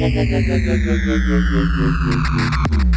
Thank you.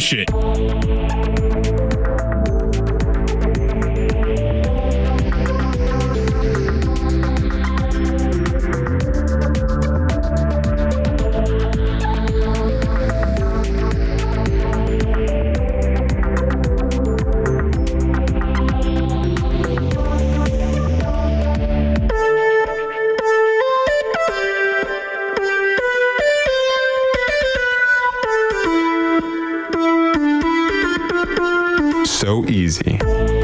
Bullshit。so easy.